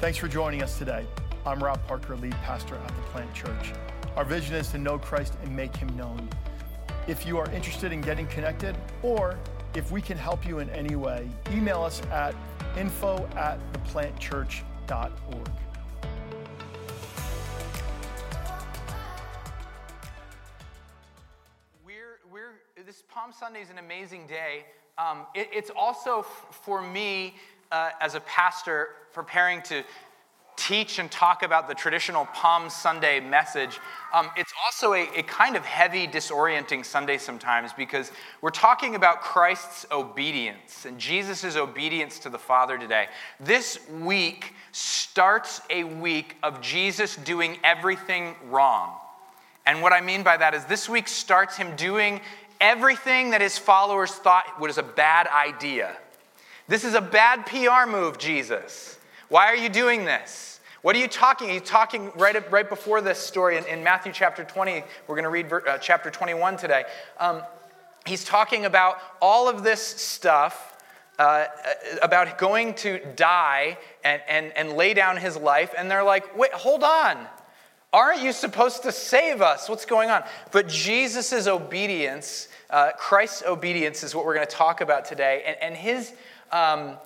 Thanks for joining us today. I'm Rob Parker, lead pastor at the Plant Church. Our vision is to know Christ and make him known. If you are interested in getting connected, or if we can help you in any way, email us at info at theplantchurch.org. We're, we're, this Palm Sunday is an amazing day. Um, it, it's also f- for me uh, as a pastor preparing to teach and talk about the traditional Palm Sunday message, um, it's also a, a, kind of heavy, disorienting Sunday sometimes because we're talking about Christ's obedience and Jesus' obedience to the Father today. This week starts a week of Jesus doing everything wrong. And what I mean by that is this week starts him doing everything that his followers thought was a bad idea. This is a bad PR move, Jesus. Why are you doing this? What are you talking? He's talking right, right before this story in, in Matthew chapter 20. We're going to read uh, chapter 21 today. Um, he's talking about all of this stuff uh, about going to die and, and, and lay down his life. And they're like, wait, hold on. Aren't you supposed to save us? What's going on? But Jesus' obedience, uh, Christ's obedience, is what we're going to talk about today. And, and his. Um,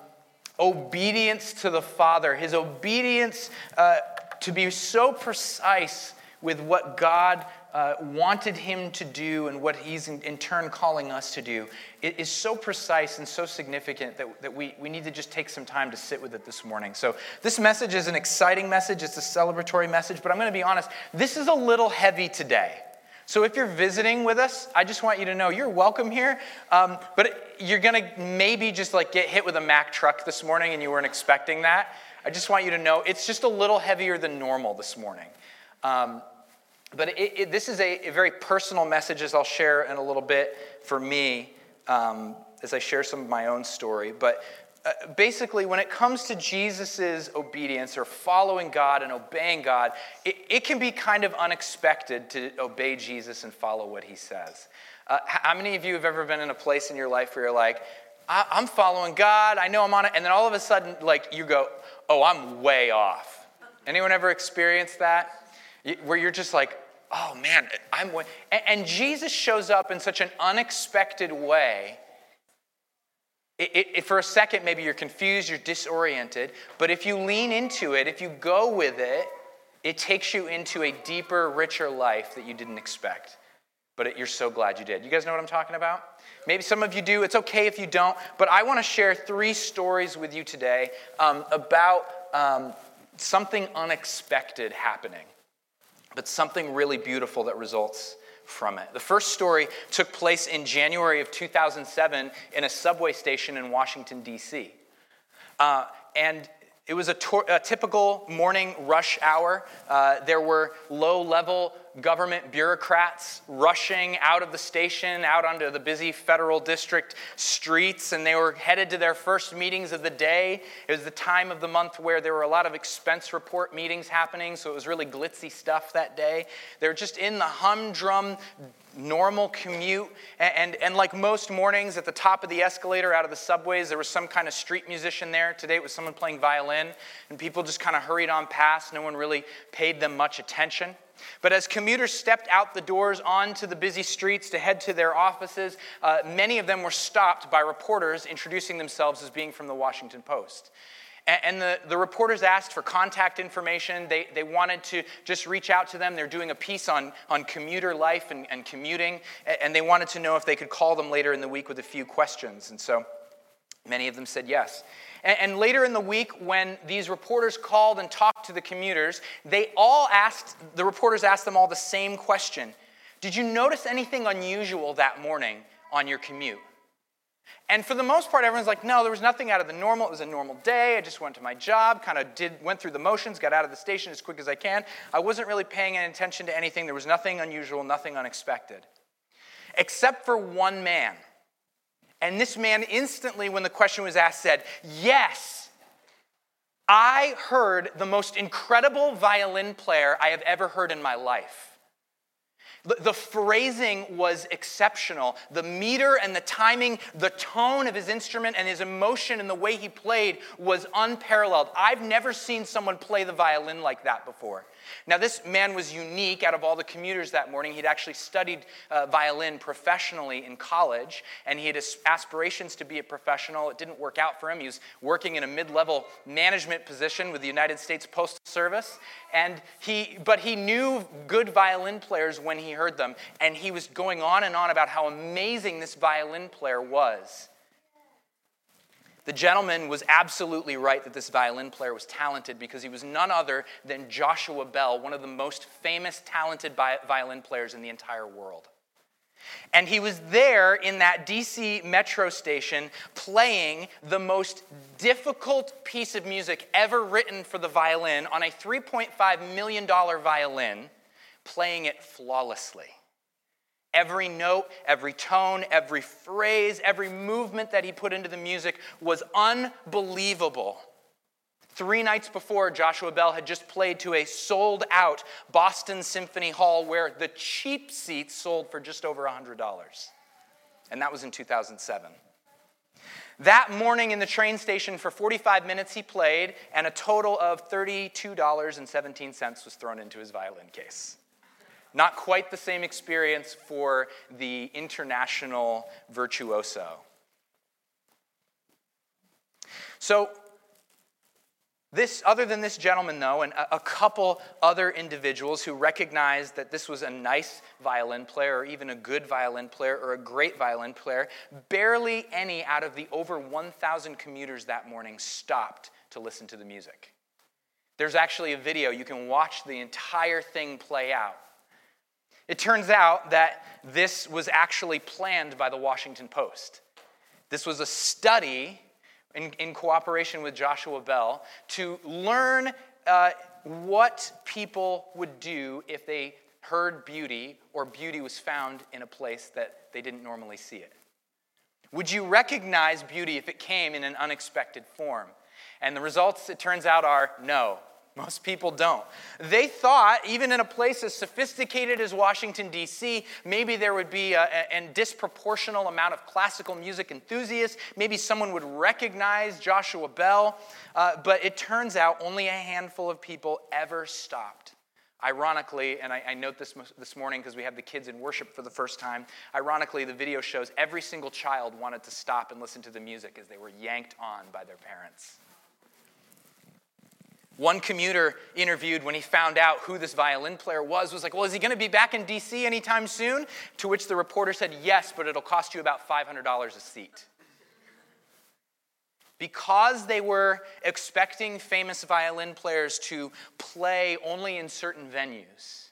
obedience to the Father, his obedience uh, to be so precise with what God uh, wanted him to do and what he's in, in, turn calling us to do it is so precise and so significant that, that we, we need to just take some time to sit with it this morning. So, this message is an exciting message, it's a celebratory message, but I'm going to be honest, this is a little heavy today. So if you're visiting with us, I just want you to know you're welcome here. Um, but you're to maybe just like get hit with a Mack truck this morning and you weren't expecting that. I just want you to know it's just a little heavier than normal this morning. Um, but it, it, this is a, a, very personal message, as I'll share in a little bit for me um, as I share some of my own story. But uh, basically, when it comes to Jesus' obedience or following God and obeying God, it, it, can be kind of unexpected to obey Jesus and follow what he says. Uh, how many of you have ever been in a place in your life where you're like, I, I'm following God, I know I'm on it, and then all of a sudden, like, you go, oh, I'm way off. Anyone ever experienced that? Where you're just like, oh man, I'm way. And, and Jesus shows up in such an unexpected way it, it, for a second, maybe you're confused, you're disoriented, but if you lean into it, if you go with it, it takes you into a deeper, richer life that you didn't expect. But it, you're so glad you did. You guys know what I'm talking about? Maybe some of you do. It's okay if you don't. But I want to share three stories with you today um, about um, something unexpected happening, but something really beautiful that results from it. The first story took place in January of 2007 in a subway station in Washington, D.C. Uh, and it was a, a, typical morning rush hour. Uh, there were low level government bureaucrats rushing out of the station, out onto the busy federal district streets, and they were headed to their first meetings of the day. It was the time of the month where there were a lot of expense report meetings happening, so it was really glitzy stuff that day. They were just in the humdrum, normal commute. And, and, and, like most mornings, at the top of the escalator out of the subways, there was some kind of street musician there. Today it was someone playing violin, and people just kind of hurried on past. No one really paid them much attention. But as commuters stepped out the doors onto the busy streets to head to their offices, uh, many of them were stopped by reporters introducing themselves as being from the Washington Post. And, the, the reporters asked for contact information. They, they wanted to just reach out to them. They're doing a piece on, on commuter life and, and commuting, and they wanted to know if they could call them later in the week with a few questions. And so many of them said yes. And, later in the week, when these reporters called and talked to the commuters, they all asked, the reporters asked them all the same question Did you notice anything unusual that morning on your commute? And for the most part, everyone's like, no, there was nothing out of the normal. It was a normal day. I just went to my job, kind of did, went through the motions, got out of the station as quick as I can. I wasn't really paying any attention to anything. There was nothing unusual, nothing unexpected. Except for one man. And this man instantly, when the question was asked, said, Yes, I heard the most incredible violin player I have ever heard in my life. The, phrasing was exceptional. The meter and the timing, the tone of his instrument and his emotion and the way he played was unparalleled. I've never seen someone play the violin like that before. Now, this man was unique out of all the commuters that morning. He'd actually studied uh, violin professionally in college, and he had aspirations to be a professional. It didn't work out for him. He was working in a mid level management position with the United States Postal Service, and he, but he knew good violin players when he heard them, and he was going on and on about how amazing this violin player was. The gentleman was absolutely right that this violin player was talented because he was none other than Joshua Bell, one of the most famous, talented violin players in the entire world. And he was there in that DC metro station playing the most difficult piece of music ever written for the violin on a $3.5 million violin, playing it flawlessly. Every note, every tone, every phrase, every movement that he put into the music was unbelievable. Three nights before, Joshua Bell had just played to a sold out Boston Symphony Hall where the cheap seats sold for just over $100. And that was in 2007. That morning in the train station for 45 minutes he played, and a total of $32.17 was thrown into his violin case. Not quite the same experience for the international virtuoso. So, this, other than this gentleman, though, and a, couple other individuals who recognized that this was a nice violin player, or even a good violin player, or a great violin player, barely any out of the over 1,000 commuters that morning stopped to listen to the music. There's actually a video, you can watch the entire thing play out. It turns out that this was actually planned by the Washington Post. This was a study in, in cooperation with Joshua Bell to learn uh, what people would do if they heard beauty or beauty was found in a place that they didn't normally see it. Would you recognize beauty if it came in an unexpected form? And the results, it turns out, are no. Most people don't. They thought, even in a place as sophisticated as Washington, D.C., maybe there would be a, a, a, disproportional amount of classical music enthusiasts. Maybe someone would recognize Joshua Bell. Uh, but it turns out only a handful of people ever stopped. Ironically, and I, I note this this morning because we have the kids in worship for the first time, ironically, the video shows every single child wanted to stop and listen to the music as they were yanked on by their parents. One commuter interviewed when he found out who this violin player was was like, Well, is he going to be back in DC anytime soon? To which the reporter said, Yes, but it'll cost you about $500 a seat. Because they were expecting famous violin players to play only in certain venues,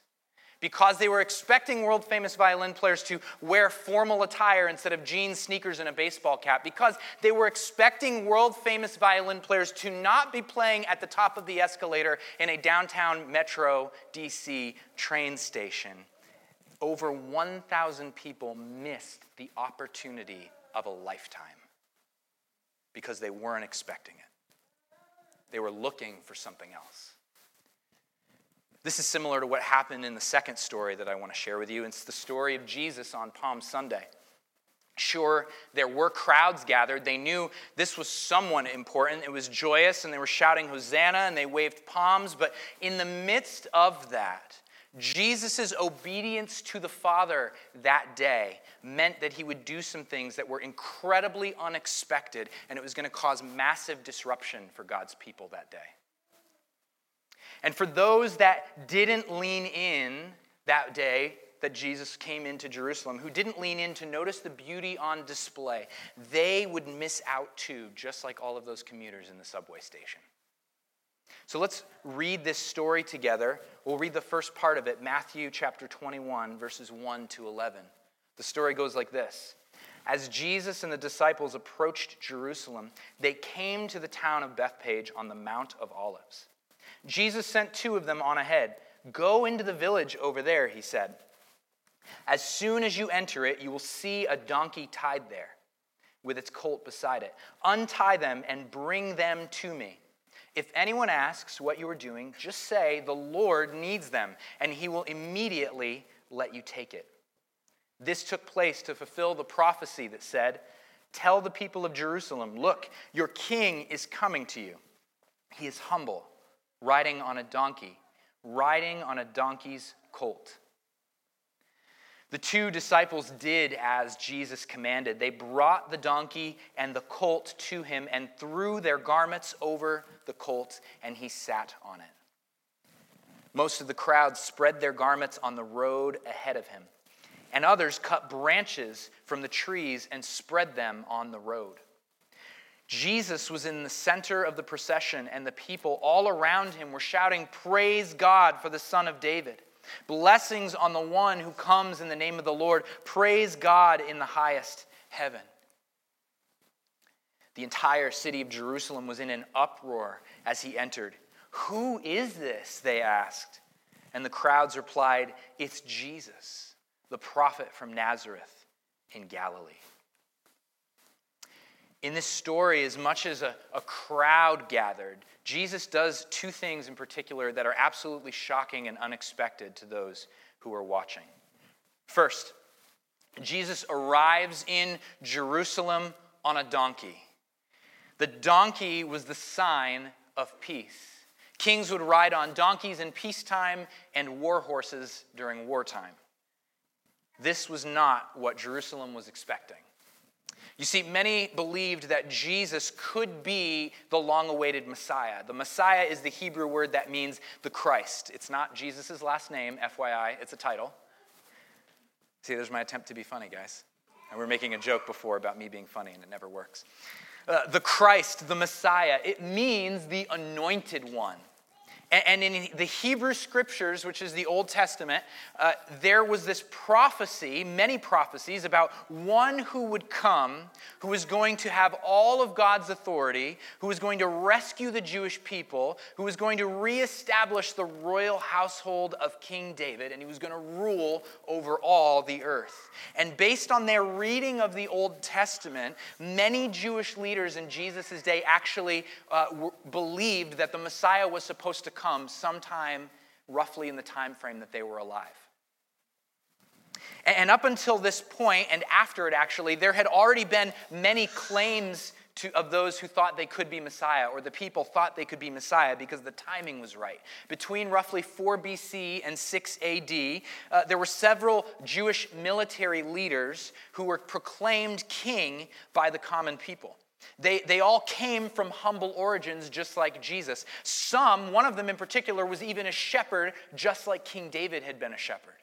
because they were expecting world famous violin players to wear formal attire instead of jeans, sneakers, and a baseball cap, because they were expecting world famous violin players to not be playing at the top of the escalator in a downtown metro DC train station. Over 1,000 people missed the opportunity of a lifetime because they weren't expecting it. They were looking for something else. This is similar to what happened in the second story that I want to share with you. It's the story of Jesus on Palm Sunday. Sure, there were crowds gathered. They knew this was someone important. It was joyous, and they were shouting Hosanna and they waved palms. But in the midst of that, Jesus' obedience to the Father that day meant that he would do some things that were incredibly unexpected, and it was going to cause massive disruption for God's people that day. And for those that didn't lean in that day that Jesus came into Jerusalem, who didn't lean in to notice the beauty on display, they would miss out too, just like all of those commuters in the subway station. So let's read this story together. We'll read the first part of it, Matthew chapter 21, verses 1 to 11. The story goes like this. As Jesus and the disciples approached Jerusalem, they came to the town of Bethphage on the Mount of Olives. Jesus sent two of them on ahead. Go into the village over there, he said. As soon as you enter it, you will see a donkey tied there with its colt beside it. Untie them and bring them to me. If anyone asks what you are doing, just say, The Lord needs them, and he will immediately let you take it. This took place to fulfill the prophecy that said, Tell the people of Jerusalem, look, your king is coming to you. He is humble, riding on a donkey, riding on a donkey's colt. The two disciples did as Jesus commanded. They brought the donkey and the colt to him and threw their garments over the colt, and he sat on it. Most of the crowd spread their garments on the road ahead of him, and others cut branches from the trees and spread them on the road. Jesus was in the center of the procession, and the people all around him were shouting, Praise God for the Son of David. Blessings on the one who comes in the name of the Lord. Praise God in the highest heaven. The entire city of Jerusalem was in an uproar as he entered. Who is this? They asked. And the crowds replied, It's Jesus, the prophet from Nazareth in Galilee. In this story, as much as a, a crowd gathered, Jesus does two things in particular that are absolutely shocking and unexpected to those who are watching. First, Jesus arrives in Jerusalem on a donkey. The donkey was the sign of peace. Kings would ride on donkeys in peacetime and war horses during wartime. This was not what Jerusalem was expecting. You see, many believed that Jesus could be the long awaited Messiah. The Messiah is the Hebrew word that means the Christ. It's not Jesus' last name, FYI, it's a title. See, there's my attempt to be funny, guys. And we're making a joke before about me being funny, and it never works. Uh, the Christ, the Messiah, it means the anointed one. And in the Hebrew scriptures, which is the Old Testament, uh, there was this prophecy, many prophecies, about one who would come, who was going to have all of God's authority, who was going to rescue the Jewish people, who was going to reestablish the royal household of King David, and he was going to rule over all the earth. And based on their reading of the Old Testament, many Jewish leaders in Jesus' day actually uh, believed that the Messiah was supposed to come sometime roughly in the time frame that they were alive. And up until this point, and after it actually, there had already been many claims to, of those who thought they could be Messiah, or the people thought they could be Messiah because the timing was right. Between roughly 4 BC and 6 AD, uh, there were several Jewish military leaders who were proclaimed king by the common people. They, they all came from humble origins, just like Jesus. Some, one of them in particular, was even a shepherd, just like King David had been a shepherd.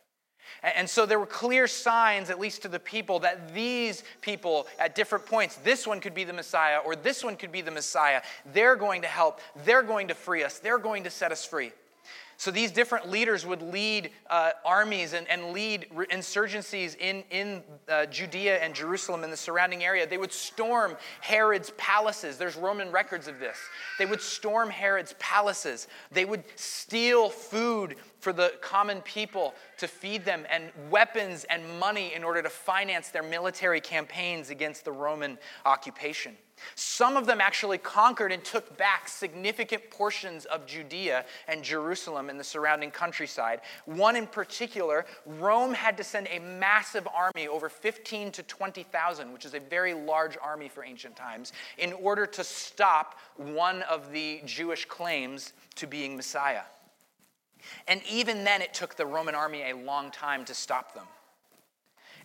And, and so there were clear signs, at least to the people, that these people at different points, this one could be the Messiah, or this one could be the Messiah. They're going to help, they're going to free us, they're going to set us free. So these different leaders would lead uh, armies and, and lead insurgencies in, in uh, Judea and Jerusalem and the surrounding area. They would storm Herod's palaces. There's Roman records of this. They would storm Herod's palaces. They would steal food for the common people to feed them and weapons and money in order to finance their military campaigns against the Roman occupation. Some of them actually conquered and took back significant portions of Judea and Jerusalem and the surrounding countryside. One in particular, Rome had to send a massive army, over 15 to 20,000, which is a very large army for ancient times, in order to stop one of the Jewish claims to being Messiah. And even then, it took the Roman army a long time to stop them.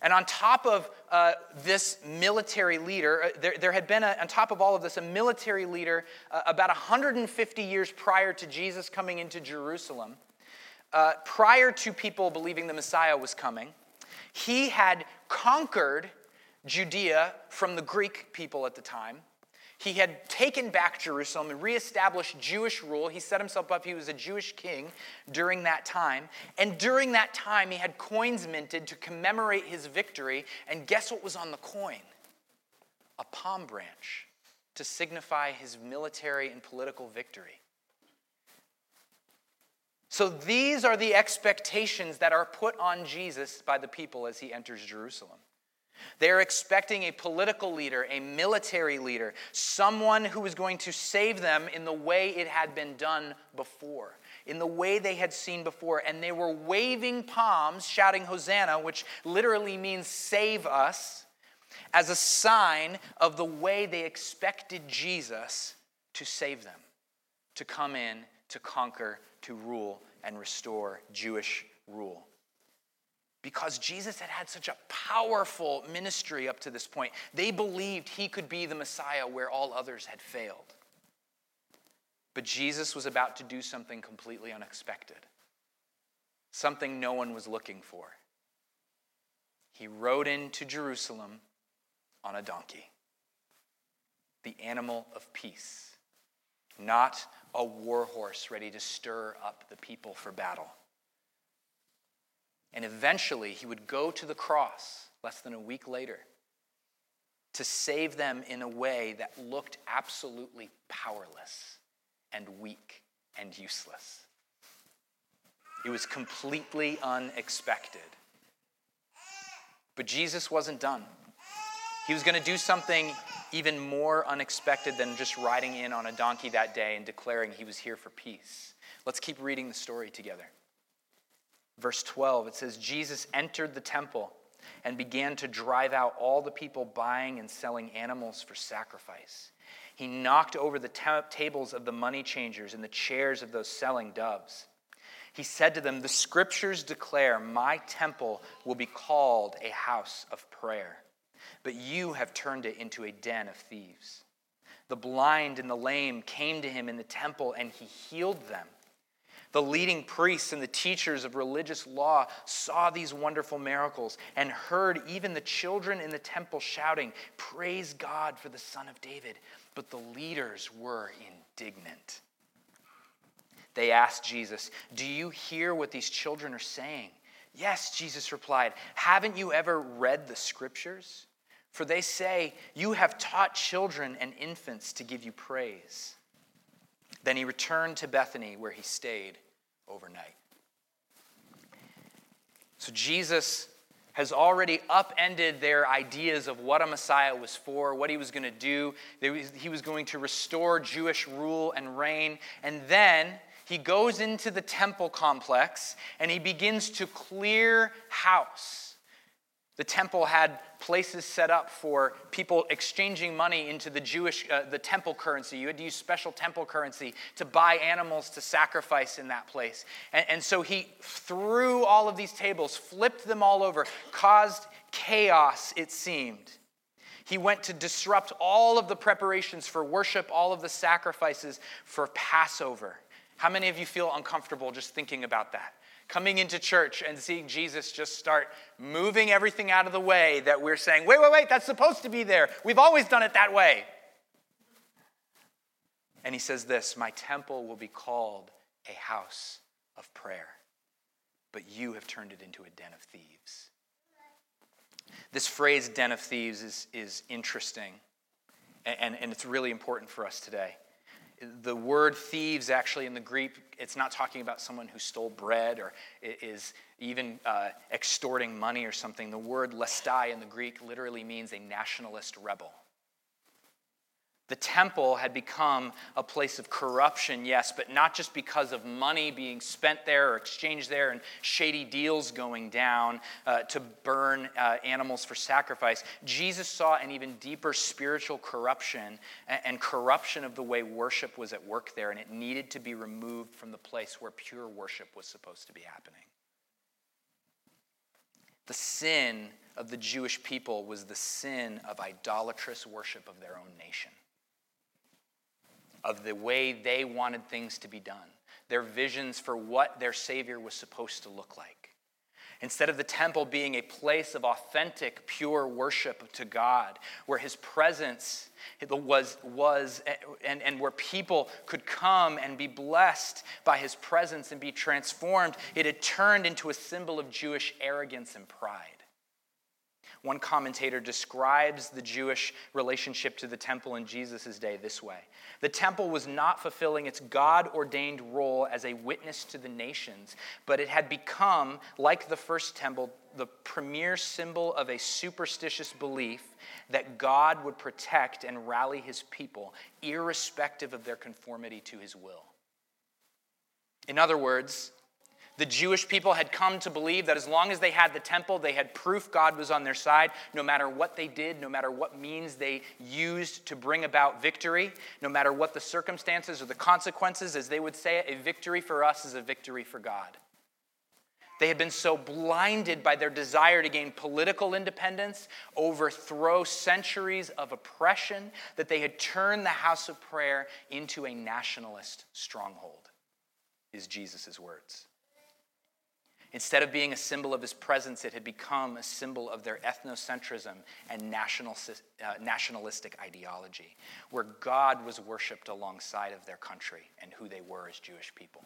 And on top of uh, this military leader, uh, there, there, had been, a, on top of all of this, a military leader uh, about 150 years prior to Jesus coming into Jerusalem, uh, prior to people believing the Messiah was coming. He had conquered Judea from the Greek people at the time. He had taken back Jerusalem and reestablished Jewish rule. He set himself up, he was a Jewish king during that time. And during that time, he had coins minted to commemorate his victory. And guess what was on the coin? A palm branch to signify his military and political victory. So these are the expectations that are put on Jesus by the people as he enters Jerusalem. They're expecting a political leader, a military leader, someone who is going to save them in the way it had been done before. in the way they had seen before, and they were waving palms, shouting Hosanna, which literally means save us, as a sign of the way they expected Jesus to save them, to come in, to conquer, to rule, and restore Jewish rule because Jesus had had such a powerful ministry up to this point. They believed he could be the Messiah where all others had failed. But Jesus was about to do something completely unexpected, something no one was looking for. He rode into Jerusalem on a donkey, the animal of peace, not a war horse ready to stir up the people for battle. And eventually, he would go to the cross less than a week later to save them in a way that looked absolutely powerless and weak and useless. It was completely unexpected. But Jesus wasn't done. He was going to do something even more unexpected than just riding in on a donkey that day and declaring he was here for peace. Let's keep reading the story together. Verse 12, it says, Jesus entered the temple and began to drive out all the people buying and selling animals for sacrifice. He knocked over the ta- tables of the money changers and the chairs of those selling doves. He said to them, The scriptures declare, My temple will be called a house of prayer, but you have turned it into a den of thieves. The blind and the lame came to him in the temple, and he healed them. The leading priests and the teachers of religious law saw these wonderful miracles and heard even the children in the temple shouting, Praise God for the Son of David. But the leaders were indignant. They asked Jesus, Do you hear what these children are saying? Yes, Jesus replied, Haven't you ever read the scriptures? For they say, You have taught children and infants to give you praise. Then he returned to Bethany, where he stayed overnight. So Jesus has already upended their ideas of what a Messiah was for, what he was going to do. He was going to restore Jewish rule and reign. And then he goes into the temple complex and he begins to clear house the temple had places set up for people exchanging money into the Jewish, uh, the temple currency. You had to use special temple currency to buy animals to sacrifice in that place. And, and so he threw all of these tables, flipped them all over, caused chaos, it seemed. He went to disrupt all of the preparations for worship, all of the sacrifices for Passover. How many of you feel uncomfortable just thinking about that? Coming into church and seeing Jesus just start moving everything out of the way that we're saying, wait, wait, wait, that's supposed to be there. We've always done it that way. And he says this My temple will be called a house of prayer, but you have turned it into a den of thieves. This phrase, den of thieves, is, is interesting, and, and it's really important for us today the word thieves actually in the Greek, it's not talking about someone who stole bread or is even uh, extorting money or something. The word lestai in the Greek literally means a nationalist rebel. The temple had become a place of corruption, yes, but not just because of money being spent there or exchanged there and shady deals going down uh, to burn uh, animals for sacrifice. Jesus saw an even deeper spiritual corruption and, and corruption of the way worship was at work there, and it needed to be removed from the place where pure worship was supposed to be happening. The sin of the Jewish people was the sin of idolatrous worship of their own nation of the way they wanted things to be done, their visions for what their Savior was supposed to look like. Instead of the temple being a place of authentic, pure worship to God, where His presence was, was and, and where people could come and be blessed by His presence and be transformed, it had turned into a symbol of Jewish arrogance and pride. One commentator describes the Jewish relationship to the temple in Jesus' day this way The temple was not fulfilling its God ordained role as a witness to the nations, but it had become, like the first temple, the premier symbol of a superstitious belief that God would protect and rally his people, irrespective of their conformity to his will. In other words, the Jewish people had come to believe that as long as they had the temple, they had proof God was on their side, no matter what they did, no matter what means they used to bring about victory, no matter what the circumstances or the consequences, as they would say it, a victory for us is a victory for God. They had been so blinded by their desire to gain political independence, overthrow centuries of oppression, that they had turned the house of prayer into a nationalist stronghold, is Jesus' words. Instead of being a symbol of his presence, it had become a symbol of their ethnocentrism and national, uh, nationalistic ideology, where God was worshiped alongside of their country and who they were as Jewish people.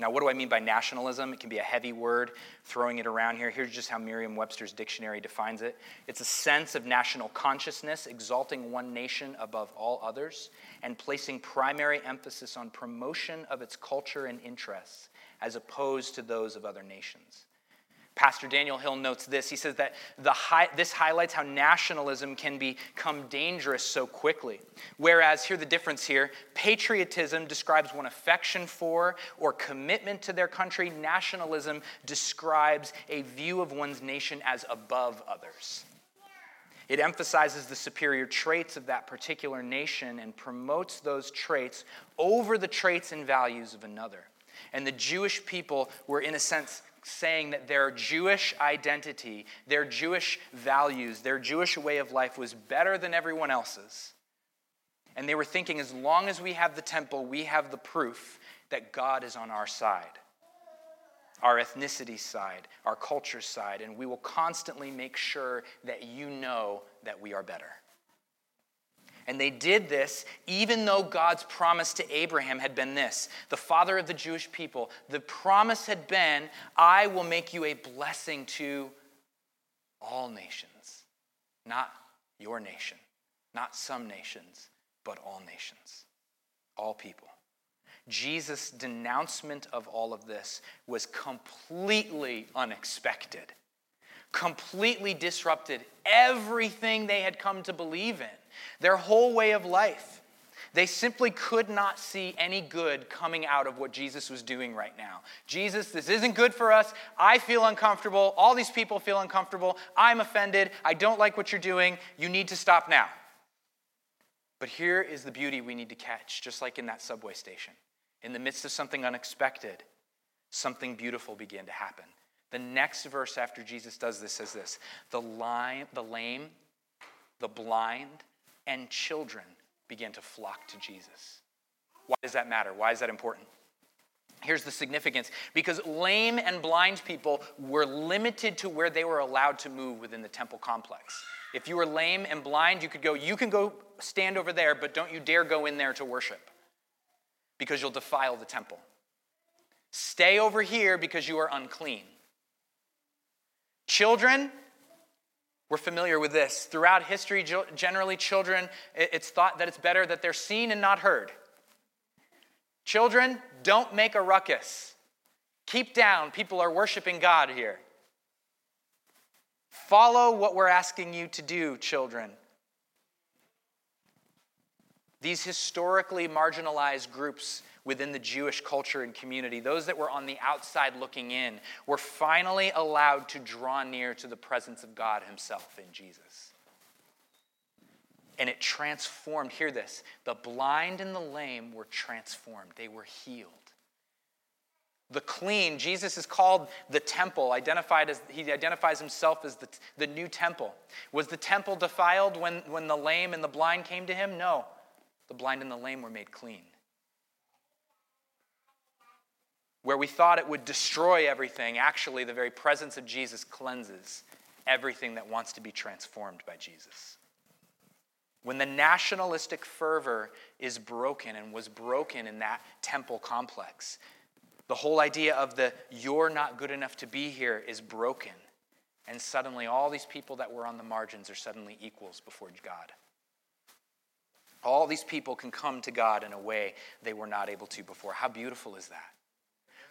Now, what do I mean by nationalism? It can be a heavy word, throwing it around here. Here's just how Merriam Webster's dictionary defines it it's a sense of national consciousness, exalting one nation above all others, and placing primary emphasis on promotion of its culture and interests as opposed to those of other nations. Pastor Daniel Hill notes this. He says that the high, this highlights how nationalism can become dangerous so quickly. Whereas, here the difference here patriotism describes one affection for or commitment to their country, nationalism describes a view of one's nation as above others. It emphasizes the superior traits of that particular nation and promotes those traits over the traits and values of another. And the Jewish people were, in a sense, saying that their Jewish identity, their Jewish values, their Jewish way of life was better than everyone else's. And they were thinking, as long as we have the temple, we have the proof that God is on our side, our ethnicity side, our culture side, and we will constantly make sure that you know that we are better. And they did this even though God's promise to Abraham had been this the father of the Jewish people. The promise had been, I will make you a blessing to all nations, not your nation, not some nations, but all nations, all people. Jesus' denouncement of all of this was completely unexpected, completely disrupted everything they had come to believe in their whole way of life. They simply could not see any good coming out of what Jesus was doing right now. Jesus, this isn't good for us. I feel uncomfortable. All these people feel uncomfortable. I'm offended. I don't like what you're doing. You need to stop now. But here is the beauty we need to catch, just like in that subway station. In the midst of something unexpected, something beautiful began to happen. The next verse after Jesus does this says this The, lime, the lame, the blind, and children began to flock to Jesus. Why does that matter? Why is that important? Here's the significance because lame and blind people were limited to where they were allowed to move within the temple complex. If you were lame and blind, you could go, you can go stand over there, but don't you dare go in there to worship because you'll defile the temple. Stay over here because you are unclean. Children, we're familiar with this. Throughout history, generally, children, it's thought that it's better that they're seen and not heard. Children, don't make a ruckus. Keep down. People are worshiping God here. Follow what we're asking you to do, children. These historically marginalized groups within the Jewish culture and community, those that were on the outside looking in, were finally allowed to draw near to the presence of God Himself in Jesus. And it transformed, hear this, the blind and the lame were transformed, they were healed. The clean, Jesus is called the temple, identified as he identifies himself as the, the new temple. Was the temple defiled when, when the lame and the blind came to him? No. The blind and the lame were made clean where we thought it would destroy everything, actually, the very presence of Jesus cleanses everything that wants to be transformed by Jesus. When the nationalistic fervor is broken and was broken in that temple complex, the whole idea of the you're not good enough to be here is broken. And suddenly, all these people that were on the margins are suddenly equals before God. All these people can come to God in a way they were not able to before. How beautiful is that?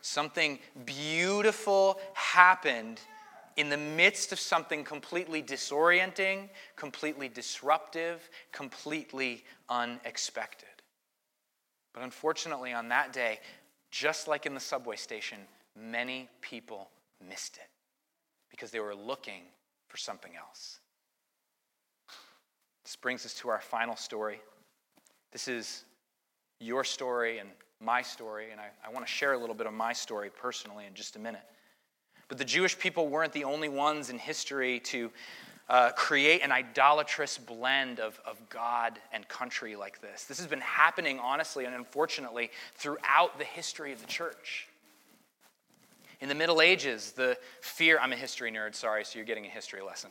Something beautiful happened in the midst of something completely disorienting, completely disruptive, completely unexpected. But unfortunately, on that day, just like in the subway station, many people missed it because they were looking for something else. This brings us to our final story. This is your story and my story, and I, I want to share a little bit of my story personally in just a minute. But the Jewish people weren't the only ones in history to uh, create an idolatrous blend of, of God and country like this. This has been happening, honestly and unfortunately, throughout the history of the church. In the Middle Ages, the fear, I'm a history nerd, sorry, so you're getting a history lesson.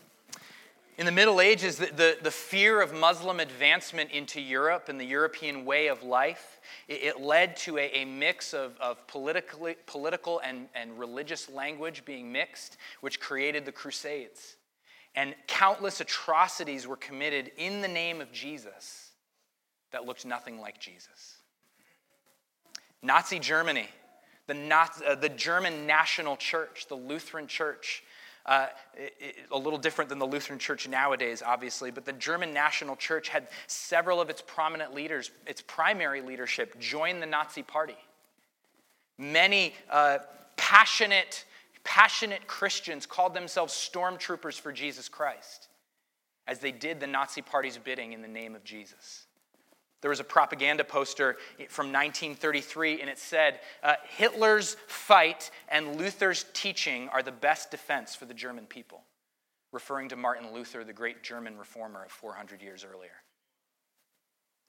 In the Middle Ages, the, the, the, fear of Muslim advancement into Europe and the European way of life, it, it led to a, a mix of, of political and, and religious language being mixed, which created the Crusades. And countless atrocities were committed in the name of Jesus that looked nothing like Jesus. Nazi Germany, the, Nazi, uh, the German National Church, the Lutheran Church, uh, a little different than the Lutheran Church nowadays, obviously, but the German National Church had several of its prominent leaders, its primary leadership, join the Nazi Party. Many uh, passionate, passionate Christians called themselves stormtroopers for Jesus Christ as they did the Nazi Party's bidding in the name of Jesus. There was a propaganda poster from 1933, and it said, uh, Hitler's fight and Luther's teaching are the best defense for the German people, referring to Martin Luther, the great German reformer of 400 years earlier.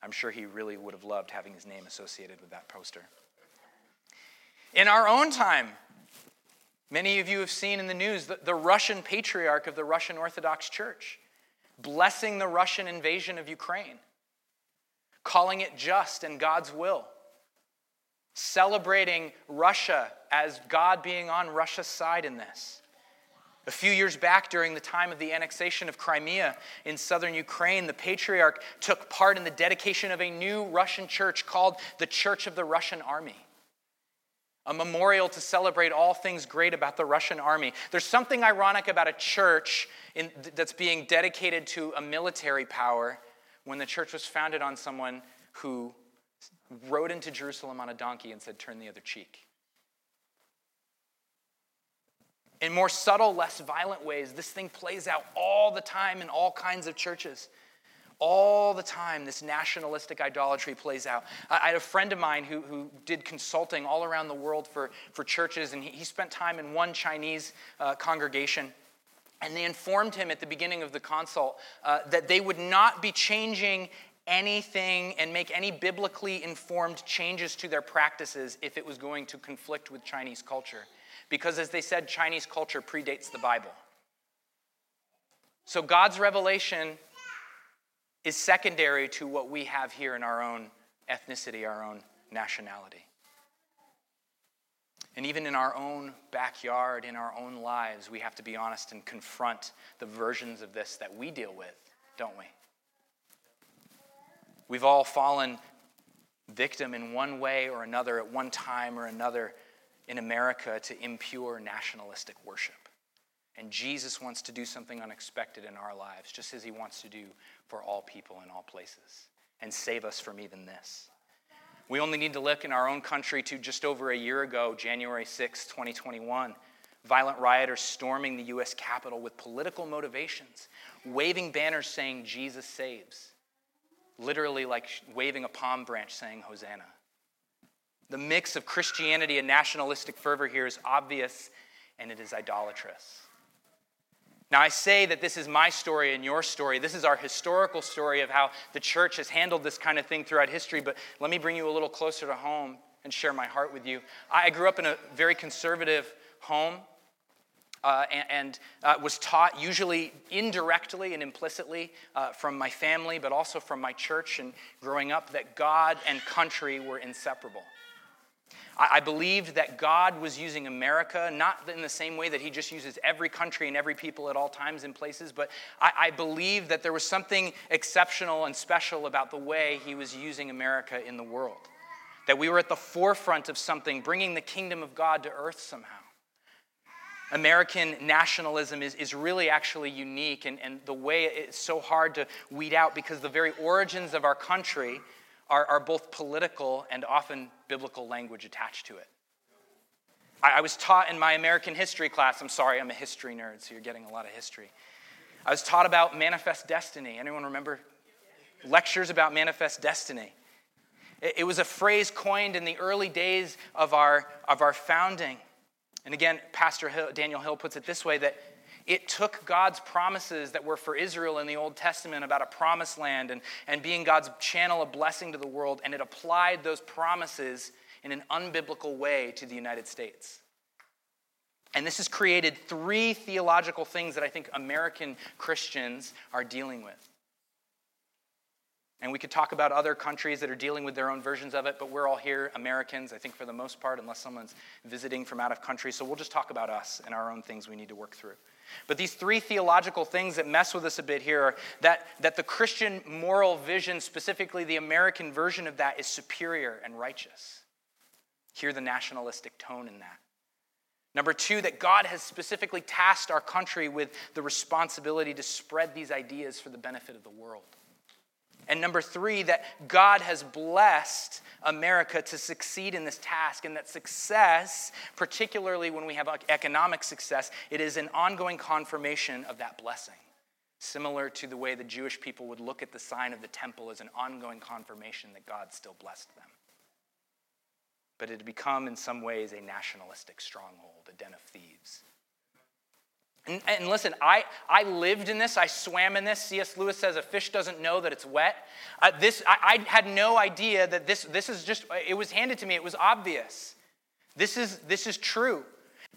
I'm sure he really would have loved having his name associated with that poster. In our own time, many of you have seen in the news the, the Russian patriarch of the Russian Orthodox Church blessing the Russian invasion of Ukraine calling it just and God's will, celebrating Russia as God being on Russia's side in this. A few years back, during the time of the annexation of Crimea in southern Ukraine, the patriarch took part in the dedication of a new Russian church called the Church of the Russian Army. A memorial to celebrate all things great about the Russian army. There's something ironic about a church in, that's being dedicated to a military power when the church was founded on someone who rode into Jerusalem on a donkey and said, Turn the other cheek. In more subtle, less violent ways, this thing plays out all the time in all kinds of churches. All the time, this nationalistic idolatry plays out. I had a friend of mine who, who did consulting all around the world for, for churches, and he, he spent time in one Chinese uh, congregation. And they informed him at the beginning of the consult uh, that they would not be changing anything and make any biblically informed changes to their practices if it was going to conflict with Chinese culture. Because, as they said, Chinese culture predates the Bible. So, God's revelation is secondary to what we have here in our own ethnicity, our own nationality. And even in our own backyard, in our own lives, we have to be honest and confront the versions of this that we deal with, don't we? We've all fallen victim in one way or another at one time or another in America to impure nationalistic worship. And Jesus wants to do something unexpected in our lives, just as he wants to do for all people in all places, and save us from even this. We only need to look in our own country to just over a year ago, January 6, 2021. Violent rioters storming the U.S. Capitol with political motivations, waving banners saying, Jesus saves. Literally, like waving a palm branch saying, Hosanna. The mix of Christianity and nationalistic fervor here is obvious and it is idolatrous. Now, I say that this is my story and your story. This is our historical story of how the church has handled this kind of thing throughout history, but let me bring you a little closer to home and share my heart with you. I grew up in a very conservative home. Uh, and, and uh, was taught usually indirectly and implicitly uh, from my family, but also from my church and growing up, that God and country were inseparable. I believed that God was using America, not in the same way that He just uses every country and every people at all times and places, but I, I believed that there was something exceptional and special about the way He was using America in the world. That we were at the forefront of something, bringing the kingdom of God to earth somehow. American nationalism is, is really actually unique, and, and the way it's so hard to weed out because the very origins of our country are, are both political and often biblical language attached to it. I, I was taught in my American history class, I'm sorry, I'm a history nerd, so you're getting a lot of history. I was taught about manifest destiny. Anyone remember lectures about manifest destiny? It, it was a phrase coined in the early days of our, of our founding. And again, Pastor Hill, Daniel Hill puts it this way that it took God's promises that were for Israel in the Old Testament about a promised land and, and being God's channel of blessing to the world, and it applied those promises in an unbiblical way to the United States. And this has created three theological things that I think American Christians are dealing with. And we could talk about other countries that are dealing with their own versions of it, but we're all here, Americans, I think, for the most part, unless someone's visiting from out of country. So we'll just talk about us and our own things we need to work through. But these three theological things that mess with us a bit here are that, that the Christian moral vision, specifically the American version of that, is superior and righteous. Hear the nationalistic tone in that. Number two, that God has specifically tasked our country with the responsibility to spread these ideas for the benefit of the world. And number three, that God has blessed America to succeed in this task, and that success, particularly when we have economic success, it is an ongoing confirmation of that blessing. Similar to the way the Jewish people would look at the sign of the temple as an ongoing confirmation that God still blessed them. But it had become, in some ways, a nationalistic stronghold, a den of thieves. And, and, listen, I, I lived in this. I swam in this. C.S. Lewis says a fish doesn't know that it's wet. Uh, this, I, I, had no idea that this, this is just, it was handed to me. It was obvious. This is, this is true.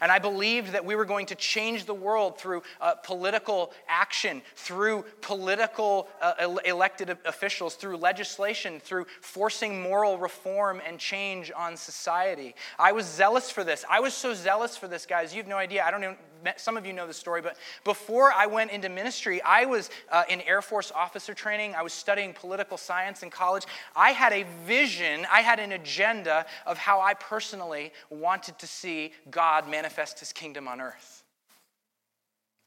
And I believed that we were going to change the world through uh, political action, through political uh, elected officials, through legislation, through forcing moral reform and change on society. I was zealous for this. I was so zealous for this, guys. You have no idea. I don't know some of you know the story, but before I went into ministry, I was uh, in Air Force officer training. I was studying political science in college. I had a vision, I had an agenda of how I personally wanted to see God manifest his kingdom on earth.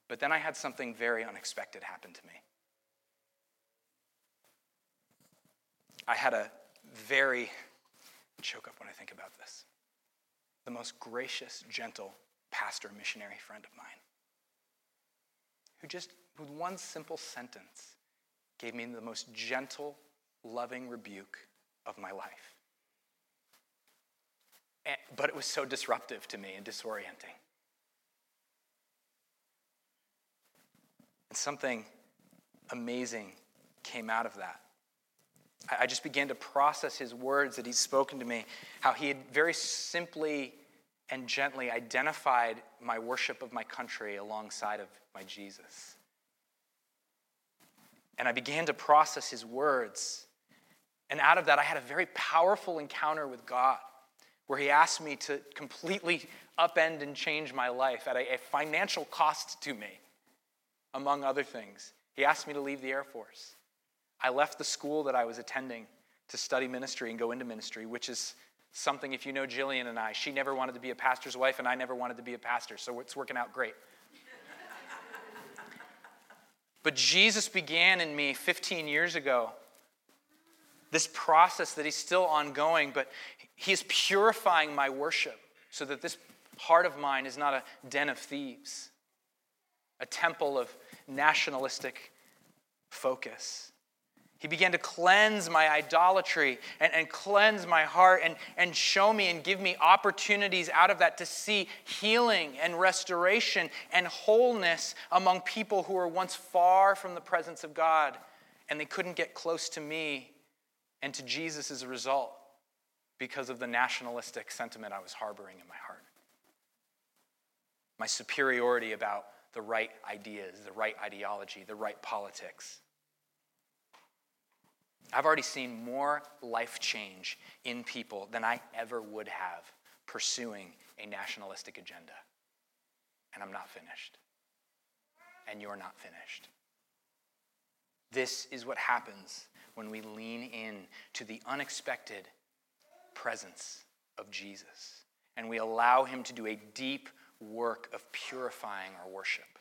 But then I had something very unexpected happen to me. I had a very, choke up when I think about this, the most gracious, gentle, pastor, missionary friend of mine, who just, with one simple sentence, gave me the most gentle, loving rebuke of my life. And, but it was so disruptive to me and disorienting. And something amazing came out of that. I just began to process his words that he'd spoken to me, how he had very simply and gently identified my worship of my country alongside of my Jesus. And I began to process his words. And out of that, I had a very powerful encounter with God where he asked me to completely upend and change my life at a, a financial cost to me, among other things. He asked me to leave the Air Force. I left the school that I was attending to study ministry and go into ministry, which is something if you know Jillian and I. She never wanted to be a pastor's wife, and I never wanted to be a pastor, so it's working out great. but Jesus began in me 15 years ago this process that he's still ongoing, but he's purifying my worship so that this heart of mine is not a den of thieves, a temple of nationalistic focus. He began to cleanse my idolatry and, and cleanse my heart and, and show me and give me opportunities out of that to see healing and restoration and wholeness among people who were once far from the presence of God and they couldn't get close to me and to Jesus as a result because of the nationalistic sentiment I was harboring in my heart. My superiority about the right ideas, the right ideology, the right politics. I've already seen more life change in people than I ever would have pursuing a nationalistic agenda. And I'm not finished. And you're not finished. This is what happens when we lean in to the unexpected presence of Jesus and we allow him to do a deep work of purifying our worship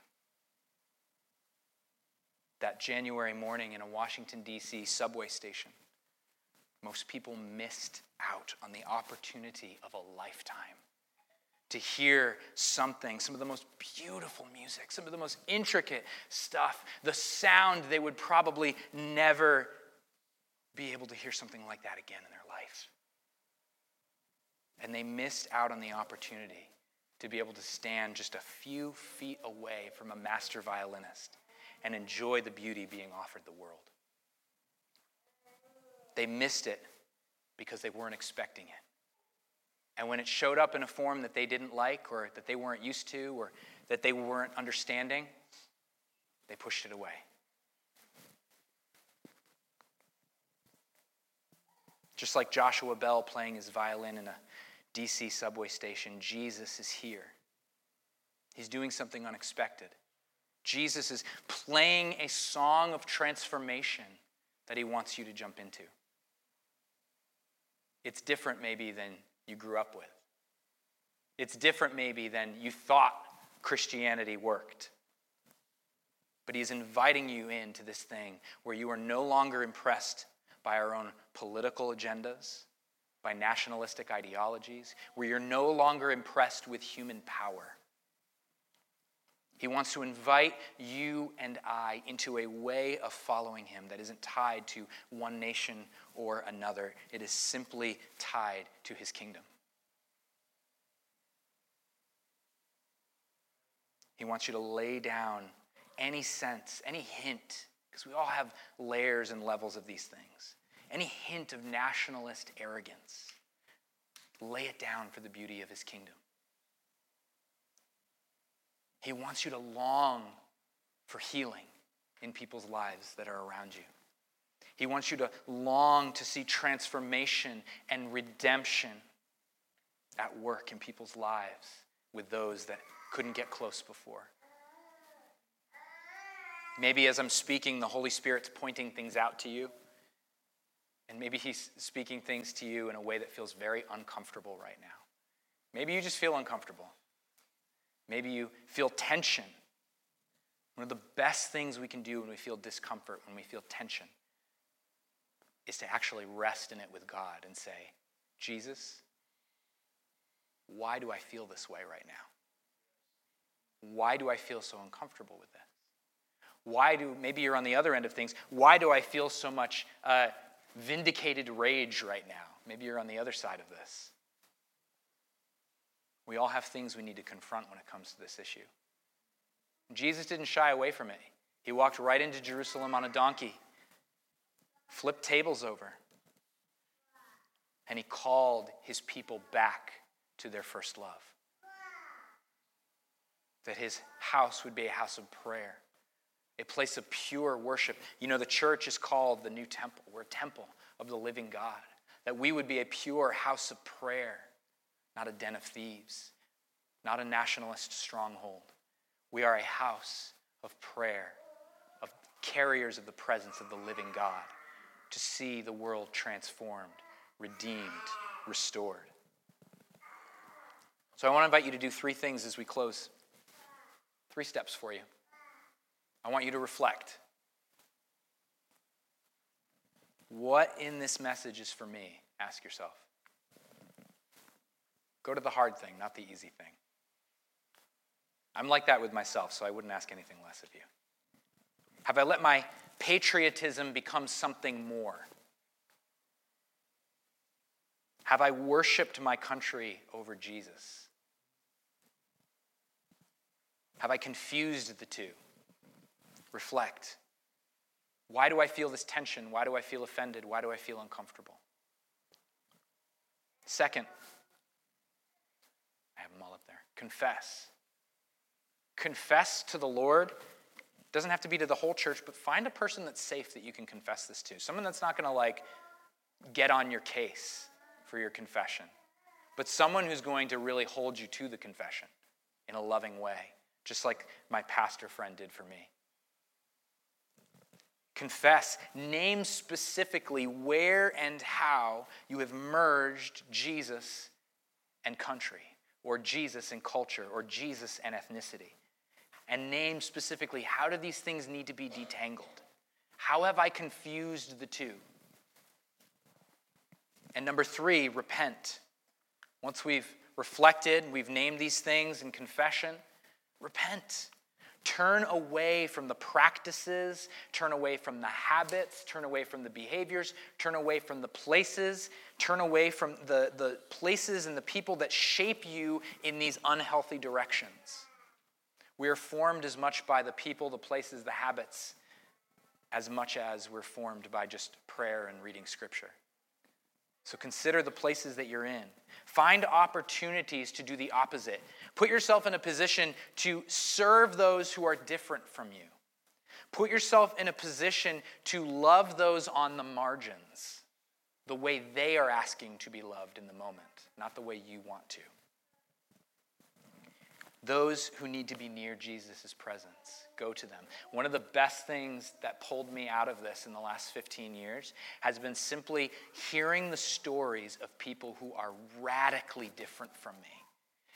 that January morning in a Washington, D.C. subway station most people missed out on the opportunity of a lifetime to hear something, some of the most beautiful music, some of the most intricate stuff, the sound they would probably never be able to hear something like that again in their life. And they missed out on the opportunity to be able to stand just a few feet away from a master violinist and enjoy the beauty being offered the world. They missed it because they weren't expecting it. And when it showed up in a form that they didn't like or that they weren't used to or that they weren't understanding, they pushed it away. Just like Joshua Bell playing his violin in a DC subway station, Jesus is here. He's doing something unexpected. Jesus is playing a song of transformation that he wants you to jump into. It's different, maybe, than you grew up with. It's different, maybe, than you thought Christianity worked. But he's inviting you into this thing where you are no longer impressed by our own political agendas, by nationalistic ideologies, where you're no longer impressed with human power. He wants to invite you and I into a way of following him that isn't tied to one nation or another. It is simply tied to his kingdom. He wants you to lay down any sense, any hint, because we all have layers and levels of these things, any hint of nationalist arrogance. Lay it down for the beauty of his kingdom. He wants you to long for healing in people's lives that are around you. He wants you to long to see transformation and redemption at work in people's lives with those that couldn't get close before. Maybe as I'm speaking, the Holy Spirit's pointing things out to you. And maybe He's speaking things to you in a way that feels very uncomfortable right now. Maybe you just feel uncomfortable. Maybe you feel tension. One of the best things we can do when we feel discomfort, when we feel tension, is to actually rest in it with God and say, Jesus, why do I feel this way right now? Why do I feel so uncomfortable with this? Why do, maybe you're on the other end of things, why do I feel so much uh, vindicated rage right now? Maybe you're on the other side of this. We all have things we need to confront when it comes to this issue. Jesus didn't shy away from it. He walked right into Jerusalem on a donkey, flipped tables over, and he called his people back to their first love. That his house would be a house of prayer, a place of pure worship. You know, the church is called the new temple. We're a temple of the living God. That we would be a pure house of prayer not a den of thieves, not a nationalist stronghold. We are a house of prayer, of carriers of the presence of the living God to see the world transformed, redeemed, restored. So I want to invite you to do three things as we close. Three steps for you. I want you to reflect. What in this message is for me? Ask yourself. Go to the hard thing, not the easy thing. I'm like that with myself, so I wouldn't ask anything less of you. Have I let my patriotism become something more? Have I worshiped my country over Jesus? Have I confused the two? Reflect. Why do I feel this tension? Why do I feel offended? Why do I feel uncomfortable? Second, confess. Confess to the Lord. Doesn't have to be to the whole church, but find a person that's safe that you can confess this to. Someone that's not going to like get on your case for your confession, but someone who's going to really hold you to the confession in a loving way, just like my pastor friend did for me. Confess, name specifically where and how you have merged Jesus and country or Jesus and culture or Jesus and ethnicity. And name specifically how do these things need to be detangled? How have I confused the two? And number three, repent. Once we've reflected, we've named these things in confession, repent. Turn away from the practices, turn away from the habits, turn away from the behaviors, turn away from the places, turn away from the, the places and the people that shape you in these unhealthy directions. We are formed as much by the people, the places, the habits, as much as we're formed by just prayer and reading scripture. So consider the places that you're in. Find opportunities to do the opposite. Put yourself in a position to serve those who are different from you. Put yourself in a position to love those on the margins the way they are asking to be loved in the moment, not the way you want to. Those who need to be near Jesus' presence, go to them. One of the best things that pulled me out of this in the last 15 years has been simply hearing the stories of people who are radically different from me,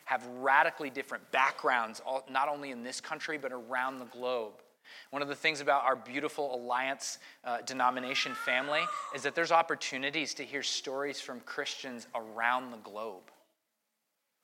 have radically different backgrounds, not only in this country, but around the globe. One of the things about our beautiful Alliance uh, denomination family is that there's opportunities to hear stories from Christians around the globe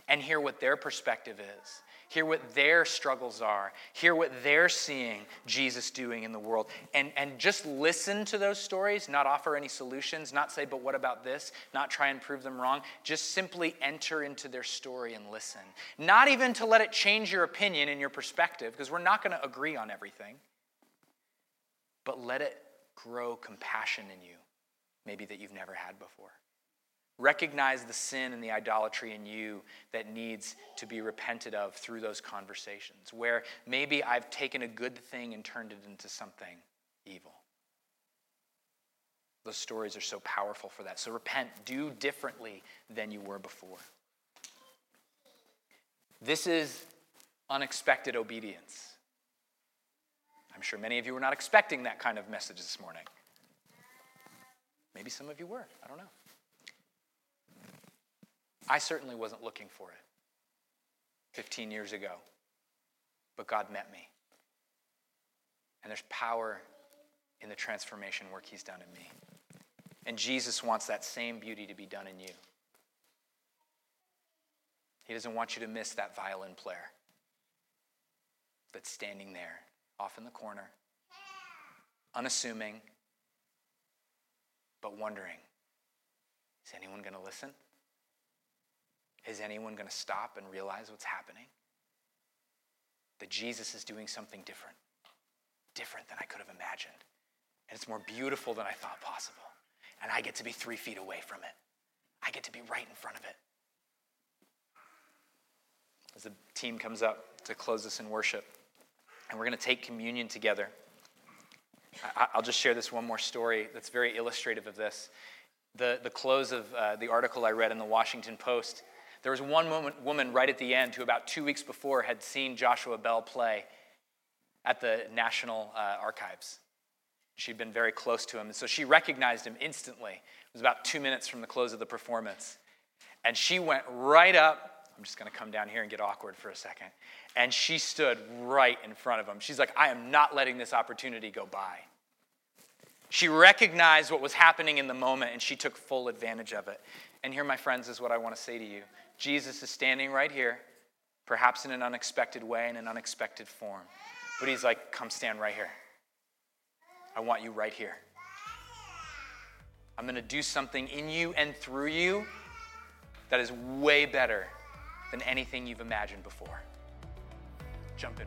and hear what their perspective is hear what their struggles are, hear what they're seeing Jesus doing in the world, and, and just listen to those stories, not offer any solutions, not say, but what about this, not try and prove them wrong. Just simply enter into their story and listen. Not even to let it change your opinion and your perspective, because we're not going to agree on everything, but let it grow compassion in you, maybe that you've never had before. Recognize the sin and the idolatry in you that needs to be repented of through those conversations, where maybe I've taken a good thing and turned it into something evil. Those stories are so powerful for that. So repent, do differently than you were before. This is unexpected obedience. I'm sure many of you were not expecting that kind of message this morning. Maybe some of you were. I don't know. I certainly wasn't looking for it 15 years ago, but God met me. And there's power in the transformation work He's done in me. And Jesus wants that same beauty to be done in you. He doesn't want you to miss that violin player that's standing there off in the corner, unassuming, but wondering is anyone going to listen? Is anyone going to stop and realize what's happening? That Jesus is doing something different, different than I could have imagined. And it's more beautiful than I thought possible. And I get to be three feet away from it, I get to be right in front of it. As the team comes up to close us in worship, and we're going to take communion together. I'll just share this one more story that's very illustrative of this. The, the close of uh, the article I read in the Washington Post there was one woman, woman right at the end who, about two weeks before, had seen Joshua Bell play at the National uh, Archives. She'd been very close to him, and so she recognized him instantly. It was about two minutes from the close of the performance. And she went right up. I'm just going to come down here and get awkward for a second. And she stood right in front of him. She's like, I am not letting this opportunity go by. She recognized what was happening in the moment and she took full advantage of it. And here, my friends, is what I want to say to you Jesus is standing right here, perhaps in an unexpected way, in an unexpected form. But he's like, come stand right here. I want you right here. I'm going to do something in you and through you that is way better than anything you've imagined before. Jump in